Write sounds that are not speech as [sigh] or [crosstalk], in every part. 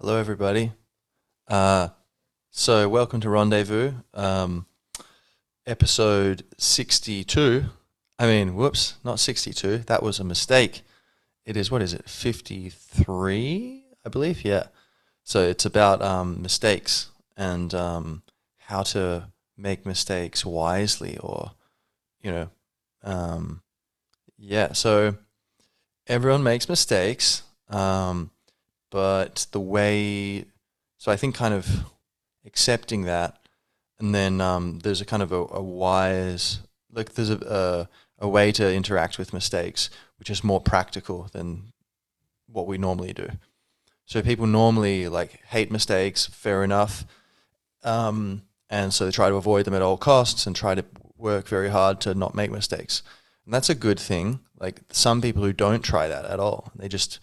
Hello, everybody. Uh, so, welcome to Rendezvous, um, episode 62. I mean, whoops, not 62. That was a mistake. It is, what is it, 53, I believe? Yeah. So, it's about um, mistakes and um, how to make mistakes wisely or, you know, um, yeah. So, everyone makes mistakes. Um, but the way so i think kind of accepting that and then um, there's a kind of a, a wise like there's a, a, a way to interact with mistakes which is more practical than what we normally do. So people normally like hate mistakes fair enough um, and so they try to avoid them at all costs and try to work very hard to not make mistakes. And that's a good thing. Like some people who don't try that at all they just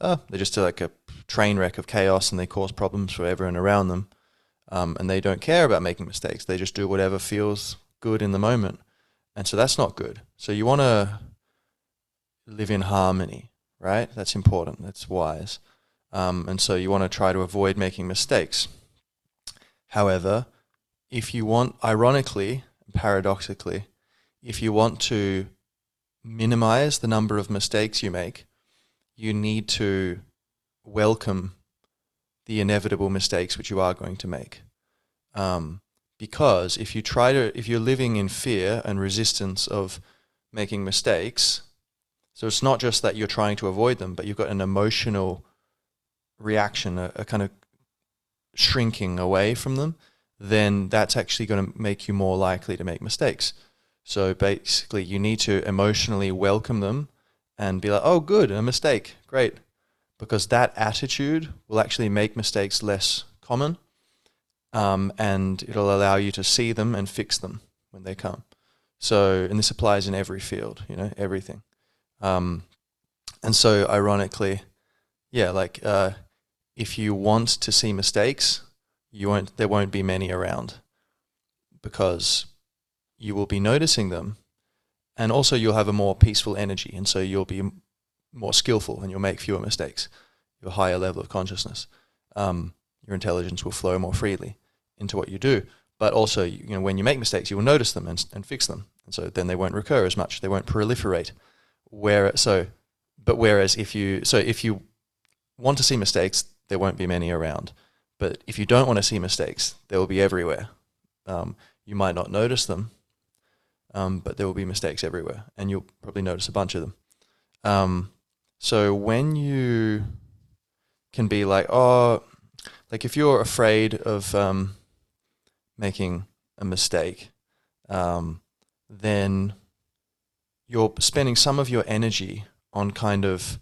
uh, they're just like a train wreck of chaos and they cause problems for everyone around them. Um, and they don't care about making mistakes. They just do whatever feels good in the moment. And so that's not good. So you want to live in harmony, right? That's important. That's wise. Um, and so you want to try to avoid making mistakes. However, if you want, ironically, paradoxically, if you want to minimize the number of mistakes you make, you need to welcome the inevitable mistakes which you are going to make. Um, because if you try to, if you're living in fear and resistance of making mistakes, so it's not just that you're trying to avoid them, but you've got an emotional reaction, a, a kind of shrinking away from them, then that's actually going to make you more likely to make mistakes. So basically, you need to emotionally welcome them and be like, oh, good, a mistake, great. Because that attitude will actually make mistakes less common um, and it'll allow you to see them and fix them when they come. So, and this applies in every field, you know, everything. Um, and so, ironically, yeah, like uh, if you want to see mistakes, you won't. There won't be many around because you will be noticing them and also you'll have a more peaceful energy and so you'll be more skillful and you'll make fewer mistakes your higher level of consciousness. Um, your intelligence will flow more freely into what you do. But also you know when you make mistakes you will notice them and, and fix them. And so then they won't recur as much. They won't proliferate. Where so but whereas if you so if you want to see mistakes there won't be many around. But if you don't want to see mistakes they will be everywhere. Um, you might not notice them um, but there will be mistakes everywhere, and you'll probably notice a bunch of them. Um, so when you can be like, oh, like if you're afraid of um, making a mistake, um, then you're spending some of your energy on kind of,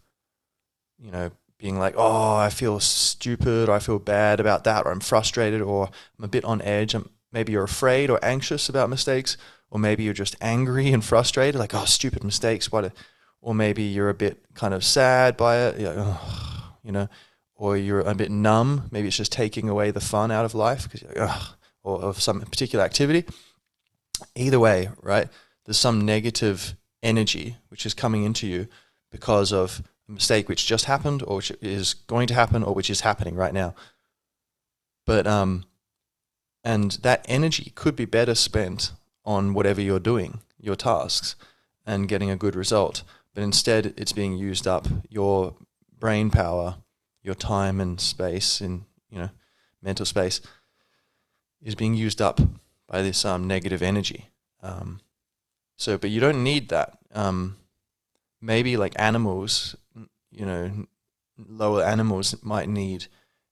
you know, being like, oh, I feel stupid, or I feel bad about that, or I'm frustrated, or I'm a bit on edge. I'm, maybe you're afraid or anxious about mistakes, or maybe you're just angry and frustrated, like, oh, stupid mistakes, what a, or maybe you're a bit kind of sad by it, you know, you know, or you're a bit numb, maybe it's just taking away the fun out of life because like, or of some particular activity. Either way, right? There's some negative energy which is coming into you because of a mistake which just happened or which is going to happen or which is happening right now. But um and that energy could be better spent on whatever you're doing, your tasks, and getting a good result. But instead, it's being used up. Your brain power, your time and space, and you know, mental space, is being used up by this um, negative energy. Um, so, but you don't need that. Um, maybe like animals, you know, lower animals might need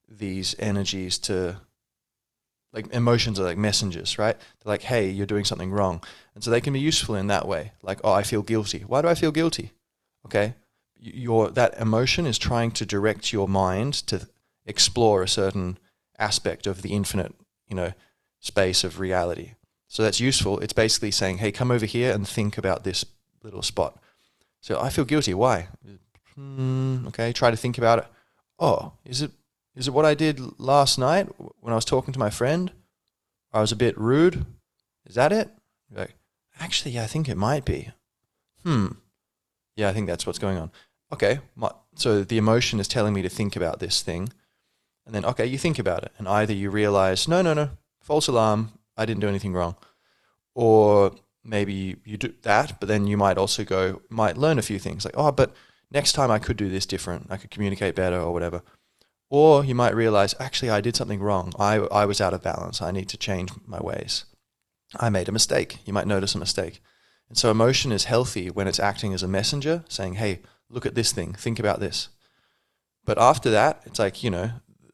these energies to like emotions are like messengers, right? They're like, hey, you're doing something wrong. And so they can be useful in that way. Like, oh, I feel guilty. Why do I feel guilty? Okay. Your, that emotion is trying to direct your mind to explore a certain aspect of the infinite, you know, space of reality. So that's useful. It's basically saying, hey, come over here and think about this little spot. So I feel guilty. Why? Hmm, okay, try to think about it. Oh, is it is it what I did last night when I was talking to my friend? I was a bit rude. Is that it? Like, actually, yeah, I think it might be. Hmm. Yeah, I think that's what's going on. Okay. My, so the emotion is telling me to think about this thing. And then, okay, you think about it. And either you realize, no, no, no, false alarm, I didn't do anything wrong. Or maybe you do that, but then you might also go, might learn a few things like, oh, but next time I could do this different. I could communicate better or whatever. Or you might realize, actually, I did something wrong. I, I was out of balance. I need to change my ways. I made a mistake. You might notice a mistake. And so emotion is healthy when it's acting as a messenger, saying, hey, look at this thing, think about this. But after that, it's like, you know,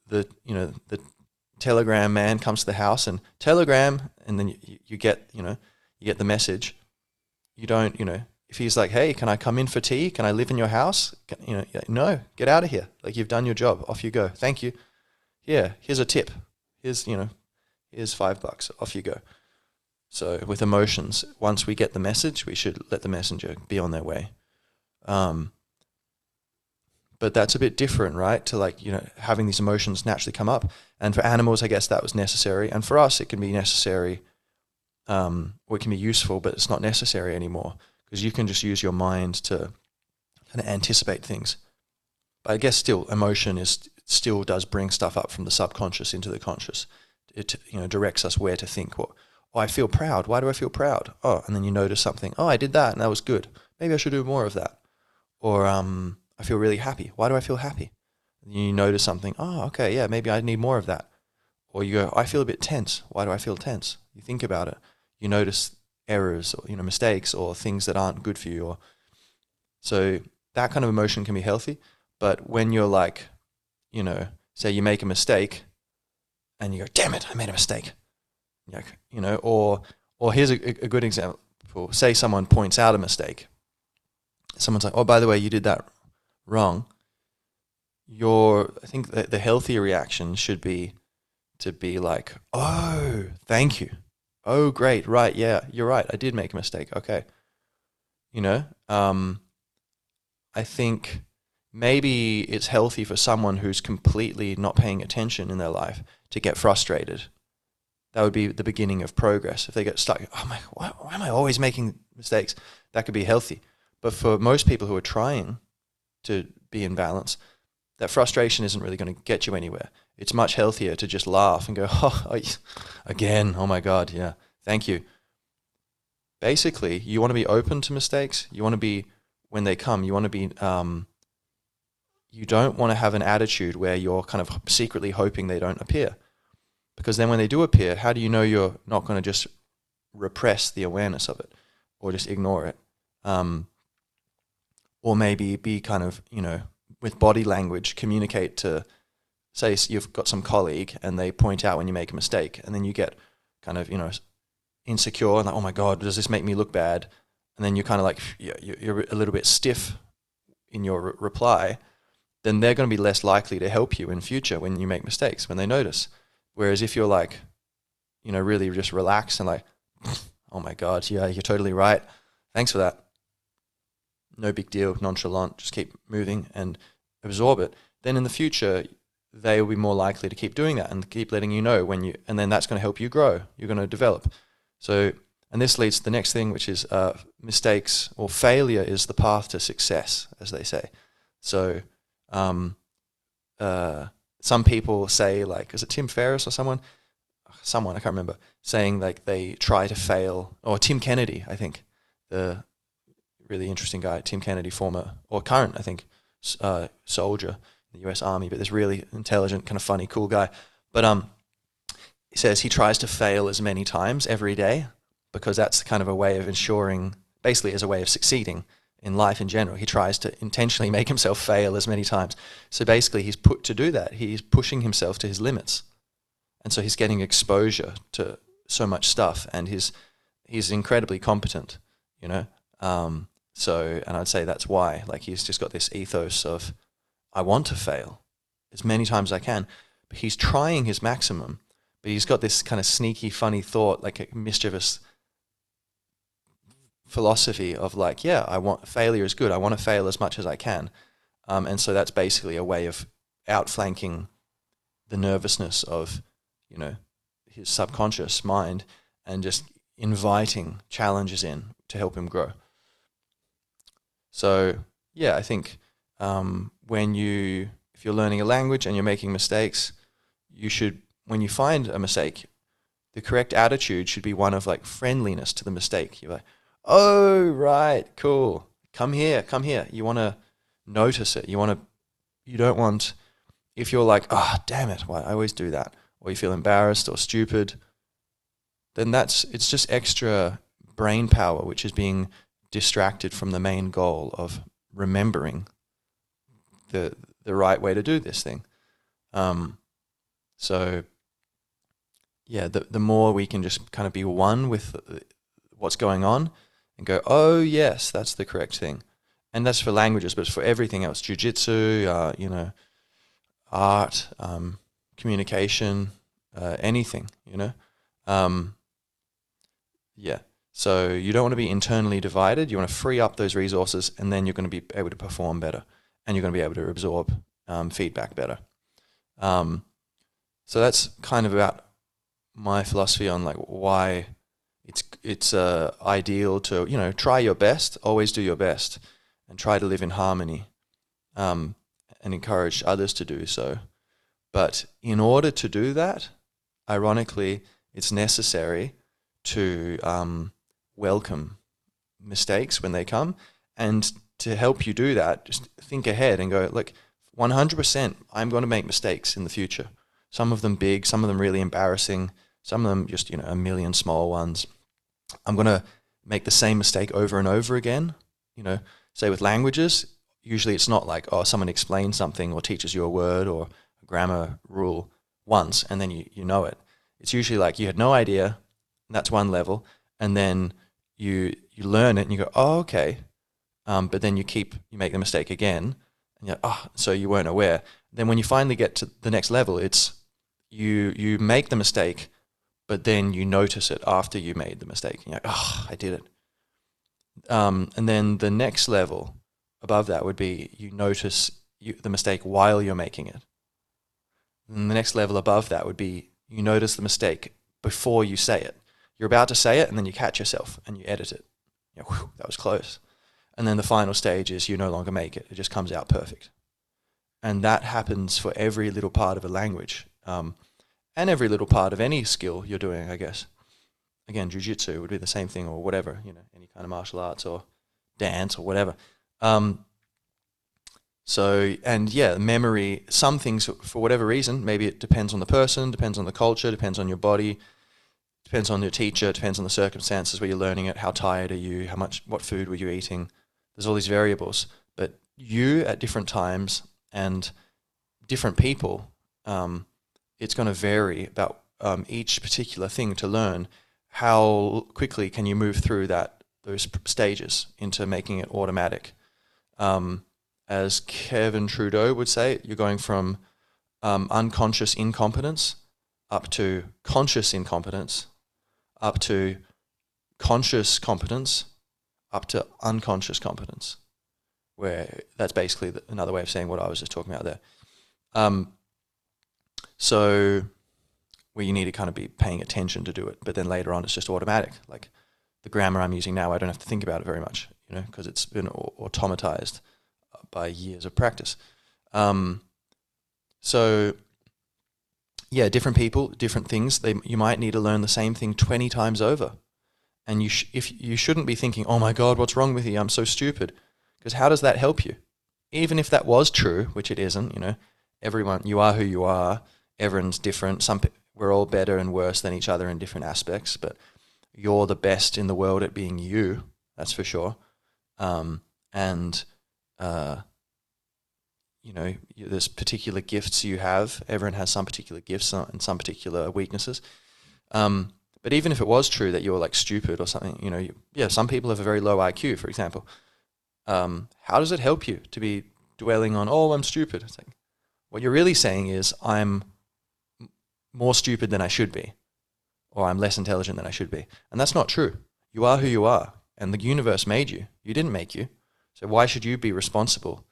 the, you know, the telegram man comes to the house and telegram, and then you, you get, you know, you get the message. You don't, you know, if he's like, hey, can I come in for tea? Can I live in your house? Can, you know, no, get out of here. Like you've done your job. Off you go. Thank you. Yeah, here's a tip. Here's, you know, here's five bucks. Off you go. So with emotions, once we get the message, we should let the messenger be on their way. Um, but that's a bit different, right? To like, you know, having these emotions naturally come up. And for animals, I guess that was necessary. And for us, it can be necessary um, or it can be useful, but it's not necessary anymore because you can just use your mind to kind of anticipate things. But I guess still, emotion is still does bring stuff up from the subconscious into the conscious. It you know directs us where to think. What oh, I feel proud. Why do I feel proud? Oh, and then you notice something. Oh, I did that, and that was good. Maybe I should do more of that. Or um, I feel really happy. Why do I feel happy? And you notice something. Oh, okay, yeah, maybe I need more of that. Or you go, I feel a bit tense. Why do I feel tense? You think about it. You notice errors or you know mistakes or things that aren't good for you or so that kind of emotion can be healthy. But when you're like you know say you make a mistake and you go damn it i made a mistake. You know or or here's a, a good example. Say someone points out a mistake. Someone's like oh by the way you did that wrong. Your i think the, the healthier reaction should be to be like oh thank you oh great. Right. Yeah. You're right. I did make a mistake. Okay. You know um, i think maybe it's healthy for someone who's completely not paying attention in their life to get frustrated. That would be the beginning of progress. If they get stuck oh my why, why am i always making mistakes? That could be healthy. But for most people who are trying to be in balance that frustration isn't really going to get you anywhere it's much healthier to just laugh and go, [laughs] oh, again, oh my God, yeah, thank you. Basically, you want to be open to mistakes. You want to be, when they come, you want to be, um, you don't want to have an attitude where you're kind of secretly hoping they don't appear. Because then when they do appear, how do you know you're not going to just repress the awareness of it or just ignore it? Um, or maybe be kind of, you know, with body language, communicate to, say you've got some colleague and they point out when you make a mistake and then you get kind of you know insecure and like oh my god does this make me look bad? And then you're kind of like you're a little bit stiff in your re- reply then they're going to be less likely to help you in future when you make mistakes when they notice. Whereas if you're like you know really just relax and like oh my god yeah you're totally right thanks for that. No big deal nonchalant just keep moving and absorb it. Then in the future they will be more likely to keep doing that and keep letting you know when you, and then that's going to help you grow. You're going to develop. So, and this leads to the next thing, which is uh, mistakes or failure is the path to success, as they say. So, um, uh, some people say like, is it Tim Ferriss or someone? Someone I can't remember saying like they try to fail, or Tim Kennedy, I think, the really interesting guy, Tim Kennedy, former or current, I think, uh, soldier the U.S. Army, but this really intelligent, kind of funny, cool guy. But um, he says he tries to fail as many times every day because that's kind of a way of ensuring, basically, as a way of succeeding in life in general. He tries to intentionally make himself fail as many times. So basically, he's put to do that. He's pushing himself to his limits, and so he's getting exposure to so much stuff, and he's he's incredibly competent, you know. Um, so, and I'd say that's why, like, he's just got this ethos of I want to fail as many times as I can. But he's trying his maximum, but he's got this kind of sneaky, funny thought, like a mischievous philosophy of like, yeah, I want failure is good. I want to fail as much as I can. Um, and so that's basically a way of outflanking the nervousness of, you know, his subconscious mind and just inviting challenges in to help him grow. So yeah, I think um, when you if you're learning a language and you're making mistakes, you should when you find a mistake, the correct attitude should be one of like friendliness to the mistake. You're like, oh right, cool, come here, come here. You want to notice it. You want to. You don't want if you're like, ah, oh, damn it, why I always do that, or you feel embarrassed or stupid. Then that's it's just extra brain power, which is being distracted from the main goal of remembering the the right way to do this thing. Um, so yeah, the the more we can just kind of be one with what's going on and go, oh yes, that's the correct thing, and that's for languages, but for everything else, jujitsu, uh, you know, art, um, communication, uh, anything, you know, um, yeah. So you don't want to be internally divided. You want to free up those resources, and then you're going to be able to perform better, and you're going to be able to absorb um, feedback better. Um, so that's kind of about my philosophy on like why it's it's uh, ideal to you know try your best, always do your best, and try to live in harmony, um, and encourage others to do so. But in order to do that, ironically, it's necessary to um, welcome mistakes when they come. And to help you do that, just think ahead and go, look, 100%, I'm going to make mistakes in the future. Some of them big, some of them really embarrassing, some of them just, you know, a million small ones. I'm going to make the same mistake over and over again. You know, say with languages, usually it's not like, oh, someone explains something or teaches you a word or a grammar rule once and then you, you know it. It's usually like you had no idea, that's one level, and then you you learn it and you go, oh, okay. Um, but then you keep you make the mistake again, and you're oh, so you weren't aware. Then when you finally get to the next level, it's you you make the mistake, but then you notice it after you made the mistake. And you're like, oh, I did it. Um, and then the next level above that would be you notice you, the mistake while you're making it. And the next level above that would be you notice the mistake before you say it you're about to say it and then you catch yourself and you edit it. You know, whew, that was close. And then the final stage is you no longer make it. It just comes out perfect. And that happens for every little part of a language um, and every little part of any skill you're doing, I guess. Again, jujitsu would be the same thing or whatever, you know, any kind of martial arts or dance or whatever. Um, so, and yeah, memory, some things for whatever reason, maybe it depends on the person, depends on the culture, depends on your body, depends on your teacher, depends on the circumstances where you're learning it. How tired are you? How much? What food were you eating? There's all these variables, but you at different times and different people, um, it's going to vary about um, each particular thing to learn. How quickly can you move through that those stages into making it automatic? Um, as Kevin Trudeau would say, you're going from um, unconscious incompetence up to conscious incompetence up to conscious competence up to unconscious competence, where that's basically the, another way of saying what I was just talking about there. Um, so where you need to kind of be paying attention to do it, but then later on it's just automatic. Like the grammar I'm using now, I don't have to think about it very much, you know, because it's been automatized by years of practice. Um, so yeah, different people, different things. They, you might need to learn the same thing 20 times over. And you, sh- if you shouldn't be thinking, oh my God, what's wrong with you? I'm so stupid. Because how does that help you? Even if that was true, which it isn't, you know, everyone, you are who you are. Everyone's different. Some, we're all better and worse than each other in different aspects, but you're the best in the world at being you. That's for sure. Um, and, uh, you know, there's particular gifts you have. Everyone has some particular gifts and some particular weaknesses. Um, but even if it was true that you were like stupid or something, you know, you, yeah, some people have a very low IQ, for example. Um, how does it help you to be dwelling on, oh, I'm stupid? It's like, what you're really saying is, I'm more stupid than I should be, or I'm less intelligent than I should be. And that's not true. You are who you are, and the universe made you. You didn't make you. So why should you be responsible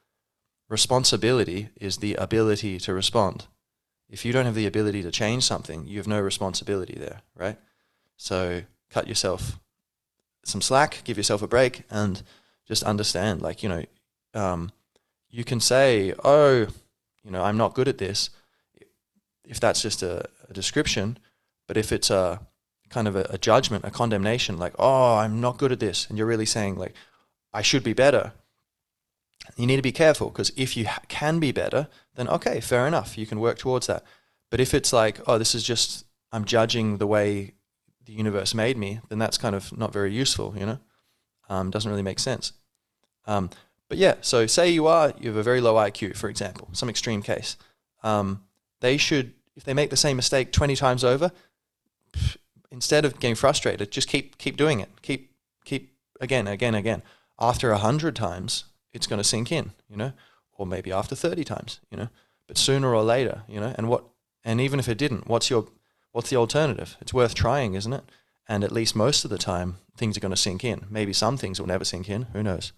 Responsibility is the ability to respond. If you don't have the ability to change something, you have no responsibility there, right? So cut yourself some slack, give yourself a break, and just understand. Like, you know, um, you can say, oh, you know, I'm not good at this. if that's just a, a description, but if it's a kind of a, a judgment, a condemnation, like, oh, I'm not good at this, and you're really saying like, I should be better. You need to be careful because if you ha- can be better, then okay, fair enough, you can work towards that. But if it's like, oh, this is just I'm judging the way the universe made me, then that's kind of not very useful, you know. Um, doesn't really make sense. Um, but yeah, so say you are you have a very low IQ, for example, some extreme case. Um, they should, if they make the same mistake twenty times over, instead of getting frustrated, just keep keep doing it. Keep keep again, again, again. After a hundred times, it's going to sink in, you know, or maybe after thirty times, you know. But sooner or later, you know, and what, and even if it didn't, what's your what's the alternative? It's worth trying, isn't it? And at least most of the time, things are going to sink in. Maybe some things will never sink in. Who knows?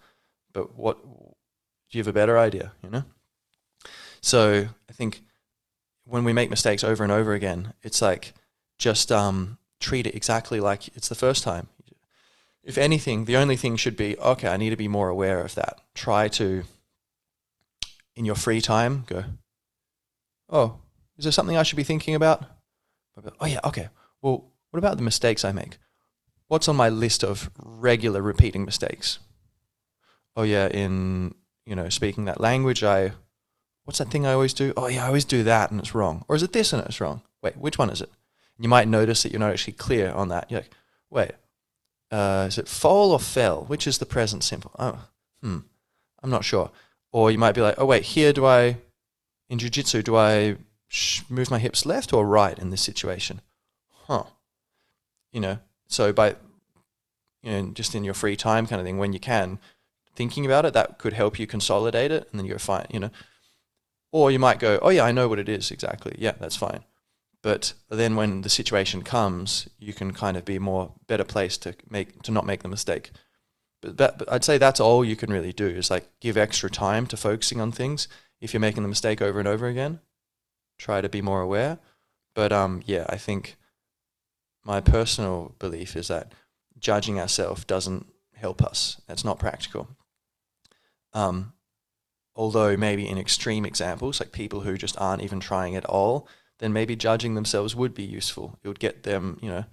But what do you have a better idea? You know. So I think when we make mistakes over and over again, it's like just um, treat it exactly like it's the first time. If anything, the only thing should be okay. I need to be more aware of that. Try to, in your free time, go. Oh, is there something I should be thinking about? Oh yeah, okay. Well, what about the mistakes I make? What's on my list of regular repeating mistakes? Oh yeah, in you know speaking that language, I what's that thing I always do? Oh yeah, I always do that and it's wrong. Or is it this and it's wrong? Wait, which one is it? You might notice that you're not actually clear on that. You're like, wait, uh, is it fall or fell? Which is the present simple? Oh, hmm, I'm not sure. Or you might be like, oh wait, here do I in jujitsu do I move my hips left or right in this situation? Huh. You know, so by, you know, just in your free time kind of thing, when you can, thinking about it, that could help you consolidate it and then you're fine, you know. Or you might go, oh yeah, I know what it is exactly. Yeah, that's fine. But then when the situation comes, you can kind of be more better placed to make to not make the mistake. But, that, but I'd say that's all you can really do is like give extra time to focusing on things. If you're making the mistake over and over again, try to be more aware. But um, yeah, I think my personal belief is that judging ourselves doesn't help us. That's not practical. Um, although maybe in extreme examples, like people who just aren't even trying at all, then maybe judging themselves would be useful. It would get them, you know,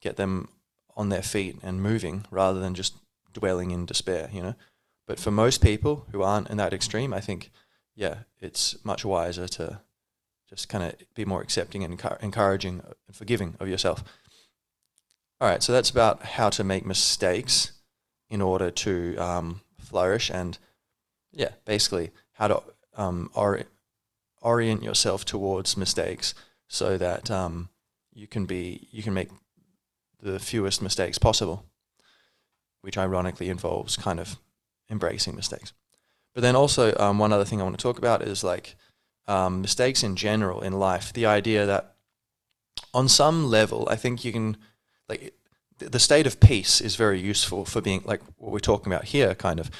get them on their feet and moving rather than just dwelling in despair, you know. But for most people who aren't in that extreme, I think, yeah, it's much wiser to just kind of be more accepting and encouraging and forgiving of yourself. All right, so that's about how to make mistakes in order to um, flourish and, yeah, basically how to um, or, orient yourself towards mistakes so that um, you can be you can make the fewest mistakes possible, which ironically involves kind of embracing mistakes. But then also um, one other thing I want to talk about is like um, mistakes in general in life. The idea that on some level, I think you can, like, the state of peace is very useful for being, like, what we're talking about here, kind of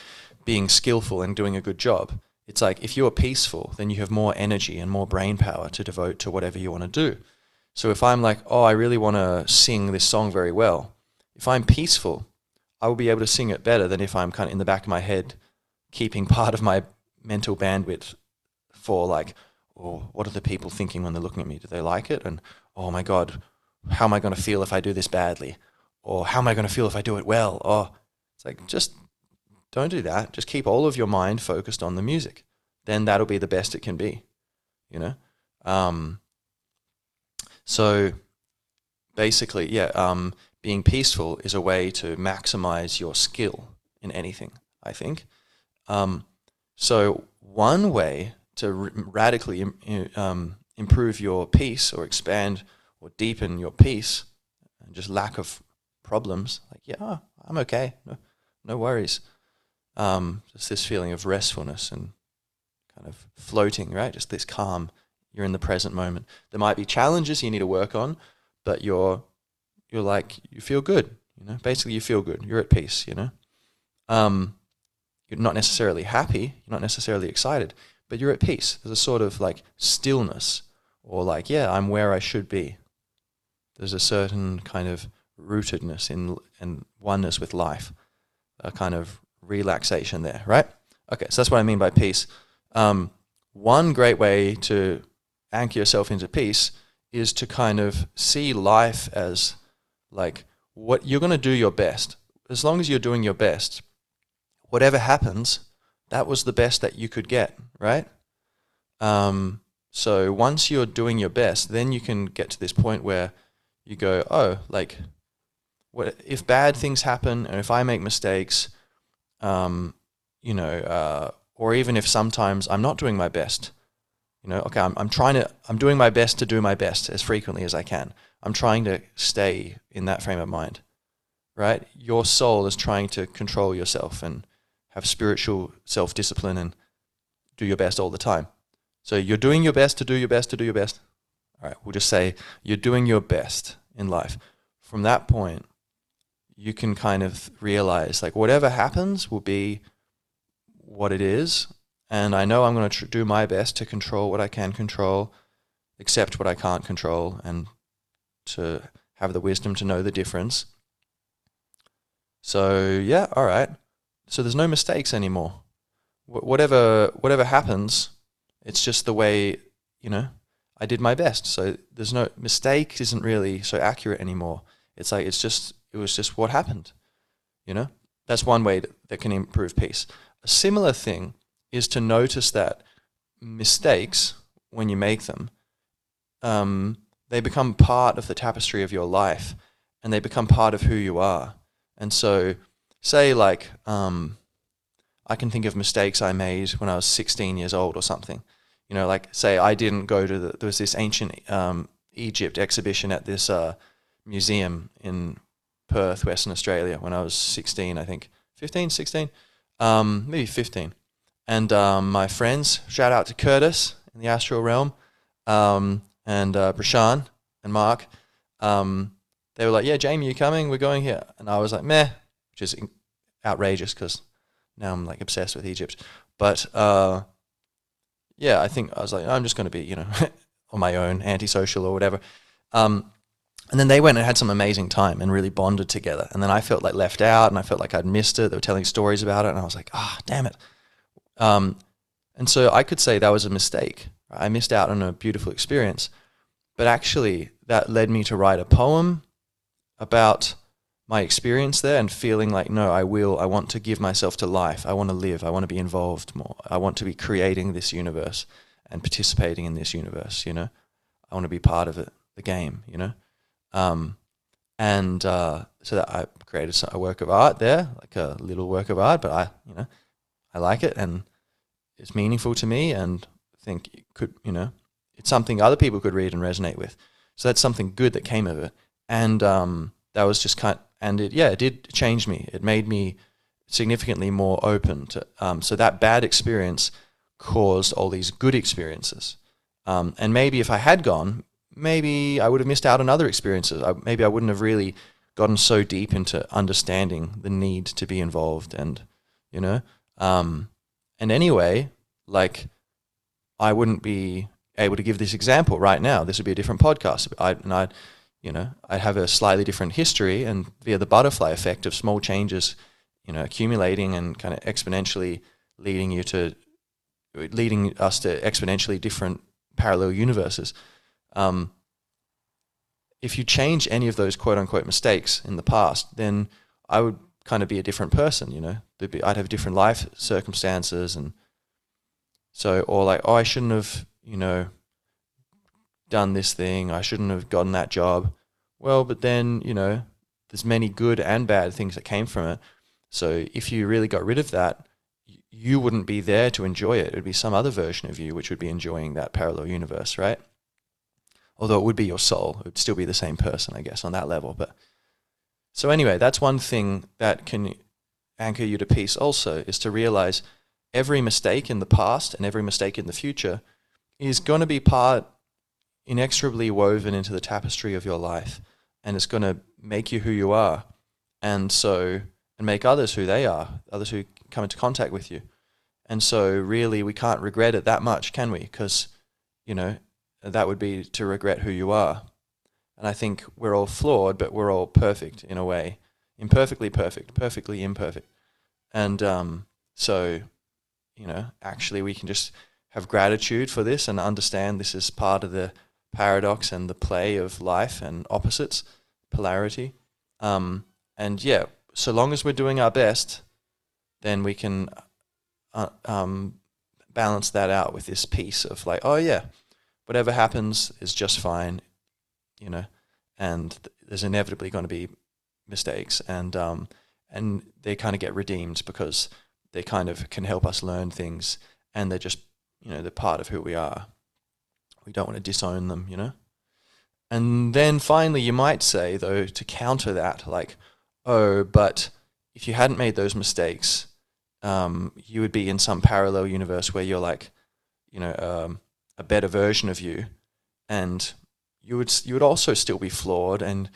being skillful and doing a good job. It's like if you're peaceful, then you have more energy and more brain power to devote to whatever you want to do. So if I'm like, oh, I really want to sing this song very well, if I'm peaceful, I will be able to sing it better than if I'm kind of in the back of my head, keeping [laughs] part of my mental bandwidth for like, oh, what are the people thinking when they're looking at me? Do they like it? And oh my God, how am I going to feel if I do this badly? Or how am I going to feel if I do it well? Oh, it's like just don't do that. Just keep all of your mind focused on the music. Then that'll be the best it can be, you know? Um, so basically, yeah, um, being peaceful is a way to maximize your skill in anything, I think. Um, so one way to radically um, improve your peace or expand or deepen your peace and just lack of problems, like, yeah, I'm okay, no, no worries. Um, just this feeling of restfulness and kind of floating, right? Just this calm. You're in the present moment. There might be challenges you need to work on, but you're you're like you feel good. You know, basically you feel good. You're at peace. You know, um, you're not necessarily happy. You're not necessarily excited, but you're at peace. There's a sort of like stillness, or like, yeah, I'm where I should be. There's a certain kind of rootedness in and oneness with life, a kind of relaxation there, right? Okay, so that's what I mean by peace. Um, one great way to anchor yourself into peace is to kind of see life as like what you're going to do your best. As long as you're doing your best, whatever happens, that was the best that you could get, right? Um, so once you're doing your best, then you can get to this point where you go, oh, like, what if bad things happen and if I make mistakes, um, you know, uh, or even if sometimes I'm not doing my best, you know, okay, I'm, I'm trying to, I'm doing my best to do my best as frequently as I can. I'm trying to stay in that frame of mind, right? Your soul is trying to control yourself and have spiritual self discipline and do your best all the time. So you're doing your best to do your best to do your best. All right, we'll just say you're doing your best in life. From that point, you can kind of realize like whatever happens will be what it is and I know I'm going to tr- do my best to control what I can control, accept what I can't control, and to have the wisdom to know the difference. So yeah, all right. So there's no mistakes anymore. Wh- whatever whatever happens, it's just the way you know I did my best. So there's no mistake isn't really so accurate anymore. It's like it's just it was just what happened. You know, that's one way that can improve peace. A similar thing is to notice that mistakes, when you make them, um, they become part of the tapestry of your life and they become part of who you are. And so, say, like, um, I can think of mistakes I made when I was 16 years old or something. You know, like, say, I didn't go to the, there was this ancient um, Egypt exhibition at this uh, museum in Perth, Western Australia, when I was 16, I think. 15, 16? Um, maybe 15 and um, my friends. Shout out to Curtis in the astral realm, um, and uh, Brashan and Mark. Um, they were like, "Yeah, Jamie, you coming? We're going here." And I was like, "Meh," which is outrageous because now I'm like obsessed with Egypt. But uh, yeah, I think I was like, I'm just going to be, you know, [laughs] on my own, antisocial or whatever. Um, and then they went and had some amazing time and really bonded together. And then I felt like left out and I felt like I'd missed it. They were telling stories about it, and I was like, ah, oh, damn it. Um, and so I could say that was a mistake. I missed out on a beautiful experience. But actually, that led me to write a poem about my experience there and feeling like, no, I will, I want to give myself to life. I want to live. I want to be involved more. I want to be creating this universe and participating in this universe, you know? I want to be part of it, the game, you know? Um, and uh, so that I created a work of art there, like a little work of art, but I, you know, I like it and it's meaningful to me and think it could, you know, it's something other people could read and resonate with. So that's something good that came of it. And um, that was just kind of, and it, yeah, it did change me. It made me significantly more open to, um, so that bad experience caused all these good experiences. Um, and maybe if I had gone, maybe I would have missed out on other experiences. I, maybe I wouldn't have really gotten so deep into understanding the need to be involved and, you know, um, and anyway, like I wouldn't be able to give this example right now. This would be a different podcast. I and I'd, you know, I'd have a slightly different history, and via the butterfly effect of small changes, you know, accumulating and kind of exponentially leading you to, leading us to exponentially different parallel universes. Um, if you change any of those quote unquote mistakes in the past, then I would kind of be a different person, you know. Be, I'd have different life circumstances, and so or like, oh, I shouldn't have, you know, done this thing. I shouldn't have gotten that job. Well, but then you know, there's many good and bad things that came from it. So if you really got rid of that, you wouldn't be there to enjoy it. It would be some other version of you which would be enjoying that parallel universe, right? Although it would be your soul, it would still be the same person, I guess, on that level. But so anyway, that's one thing that can anchor you to peace also is to realize every mistake in the past and every mistake in the future is going to be part inexorably woven into the tapestry of your life and it's going to make you who you are and so and make others who they are others who come into contact with you and so really we can't regret it that much can we because you know that would be to regret who you are and I think we're all flawed, but we're all perfect in a way. Imperfectly perfect, perfectly imperfect. And um, so, you know, actually we can just have gratitude for this and understand this is part of the paradox and the play of life and opposites, polarity. Um, and yeah, so long as we're doing our best, then we can uh, um, balance that out with this piece of like, oh yeah, whatever happens is just fine, you know, and th- there's inevitably going to be mistakes, and um, and they kind of get redeemed because they kind of can help us learn things, and they're just you know they're part of who we are. We don't want to disown them, you know. And then finally, you might say though to counter that, like, oh, but if you hadn't made those mistakes, um, you would be in some parallel universe where you're like, you know, um, a better version of you, and you would you would also still be flawed, and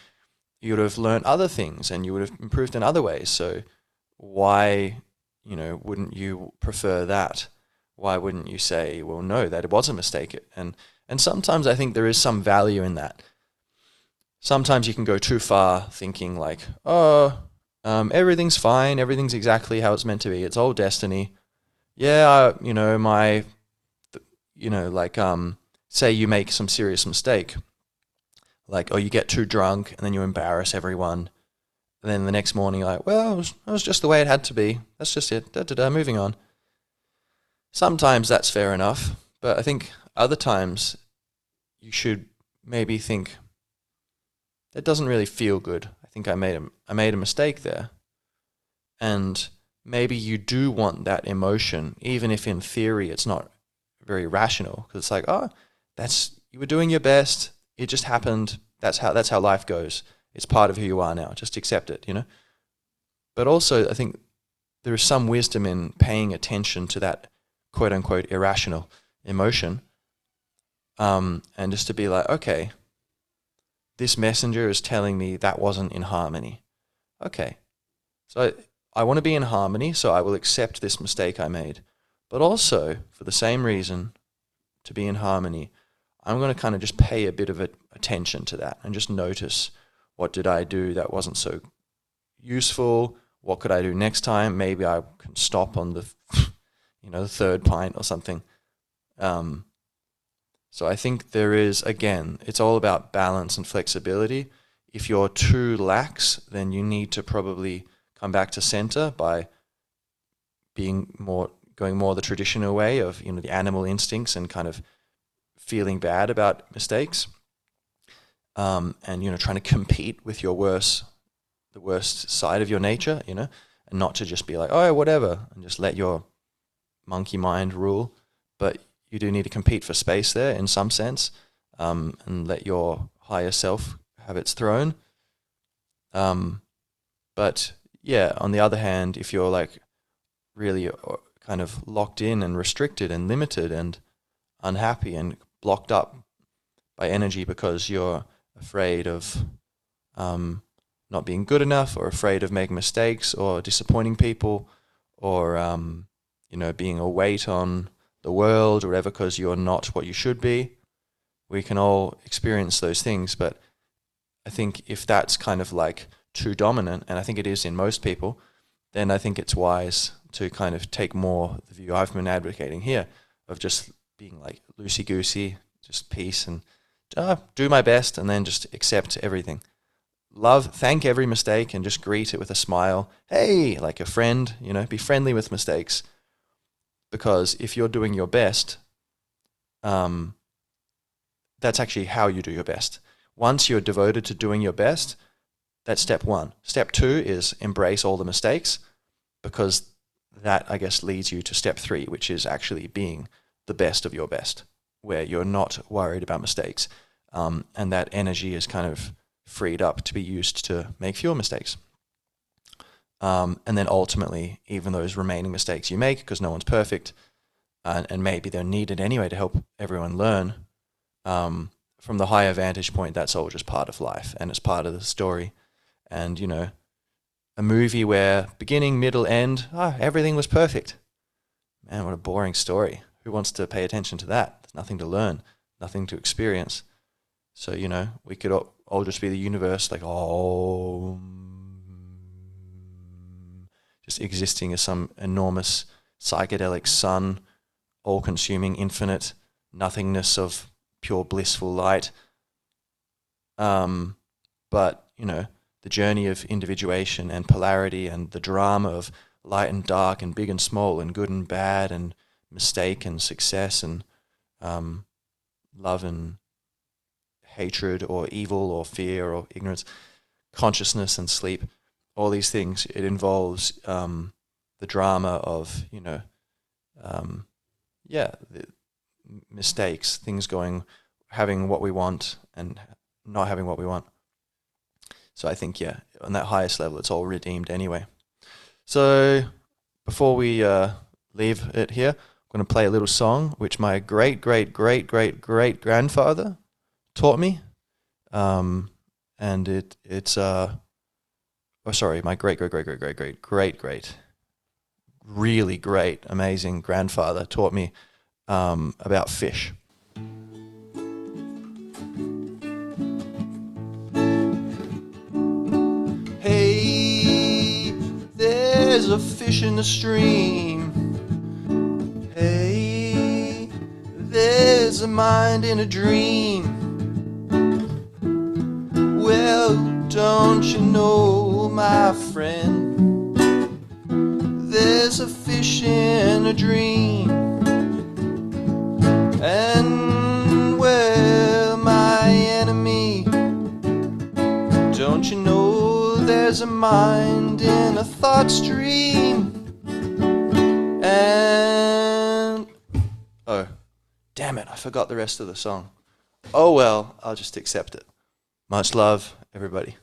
you would have learned other things, and you would have improved in other ways. So why, you know, wouldn't you prefer that? Why wouldn't you say, well, no, that it was a mistake? And and sometimes I think there is some value in that. Sometimes you can go too far, thinking like, oh, um, everything's fine, everything's exactly how it's meant to be. It's all destiny. Yeah, you know, my you know, like um, say you make some serious mistake, like oh, you get too drunk and then you embarrass everyone, and then the next morning like, well, it was, it was just the way it had to be. That's just it. Da da da. Moving on. Sometimes that's fair enough, but I think other times you should maybe think that doesn't really feel good. I think I made a I made a mistake there, and maybe you do want that emotion, even if in theory it's not very rational because it's like, oh, that's you were doing your best. It just happened. That's how that's how life goes. It's part of who you are now. Just accept it, you know. But also, I think there is some wisdom in paying attention to that quote unquote irrational emotion, um, and just to be like, okay, this messenger is telling me that wasn't in harmony. Okay, so I, I want to be in harmony, so I will accept this mistake I made. But also, for the same reason, to be in harmony, I'm going to kind of just pay a bit of attention to that and just notice what did I do that wasn't so useful? What could I do next time? Maybe I can stop on the, [laughs] you know, the third pint or something. Um, so I think there is again, it's all about balance and flexibility. If you're too lax, then you need to probably come back to center by being more going more the traditional way of you know the animal instincts and kind of feeling bad about mistakes, um, and you know trying to compete with your worst the worst side of your nature, you know, and not to just be like oh whatever and just let your monkey mind rule, but you do need to compete for space there in some sense, um, and let your higher self have its throne. Um, but yeah, on the other hand, if you're like really uh, kind of locked in and restricted and limited and unhappy and blocked up by energy because you're afraid of um, not being good enough or afraid of making mistakes or disappointing people or um, you know being a weight on the world or whatever because you're not what you should be we can all experience those things but i think if that's kind of like too dominant and i think it is in most people then i think it's wise to kind of take more the view I've been advocating here of just being like loosey goosey, just peace and uh, do my best and then just accept everything. Love, thank every mistake and just greet it with a smile. Hey, like a friend, you know, be friendly with mistakes. Because if you're doing your best, um, that's actually how you do your best. Once you're devoted to doing your best, that's step one. Step two is embrace all the mistakes because that I guess leads you to step three, which is actually being the best of your best, where you're not worried about mistakes, um, and that energy is kind of freed up to be used to make fewer mistakes. Um, and then ultimately, even those remaining mistakes you make, because no one's perfect, and, and, maybe they're needed anyway to help everyone learn. Um, from the higher vantage point, that's all just part of life, and it's part of the story. And you know, a movie where beginning, middle, end, ah, everything was perfect. Man, what a boring story. Who wants to pay attention to that? There's nothing to learn, nothing to experience. So, you know, we could all, all just be the universe, like, oh, just existing as some enormous psychedelic sun all consuming, infinite nothingness of pure blissful light. Um, but, you know, the journey of individuation and polarity and the drama of light and dark and big and small and good and bad and mistake and success and um, love and hatred or evil or fear or ignorance, consciousness and sleep, all these things. It involves um, the drama of, you know, um, yeah, mistakes, things going, having what we want and not having what we want. So I think, yeah, on that highest level, it's all redeemed anyway. So before we uh, leave it here, I'm going to play a little song which my great, great, great, great, great grandfather taught me. Um, and it it's uh oh sorry, my great great great great great great great great really great amazing grandfather taught me um, about fish. Hey, there's a fish in the stream. Hey, there's a mind in a dream. Well, don't you know, my friend? There's a fish in a dream. And well, my enemy, don't you know there's a mind in a thought stream? And oh, damn it, I forgot the rest of the song. Oh well, I'll just accept it. Much love, everybody.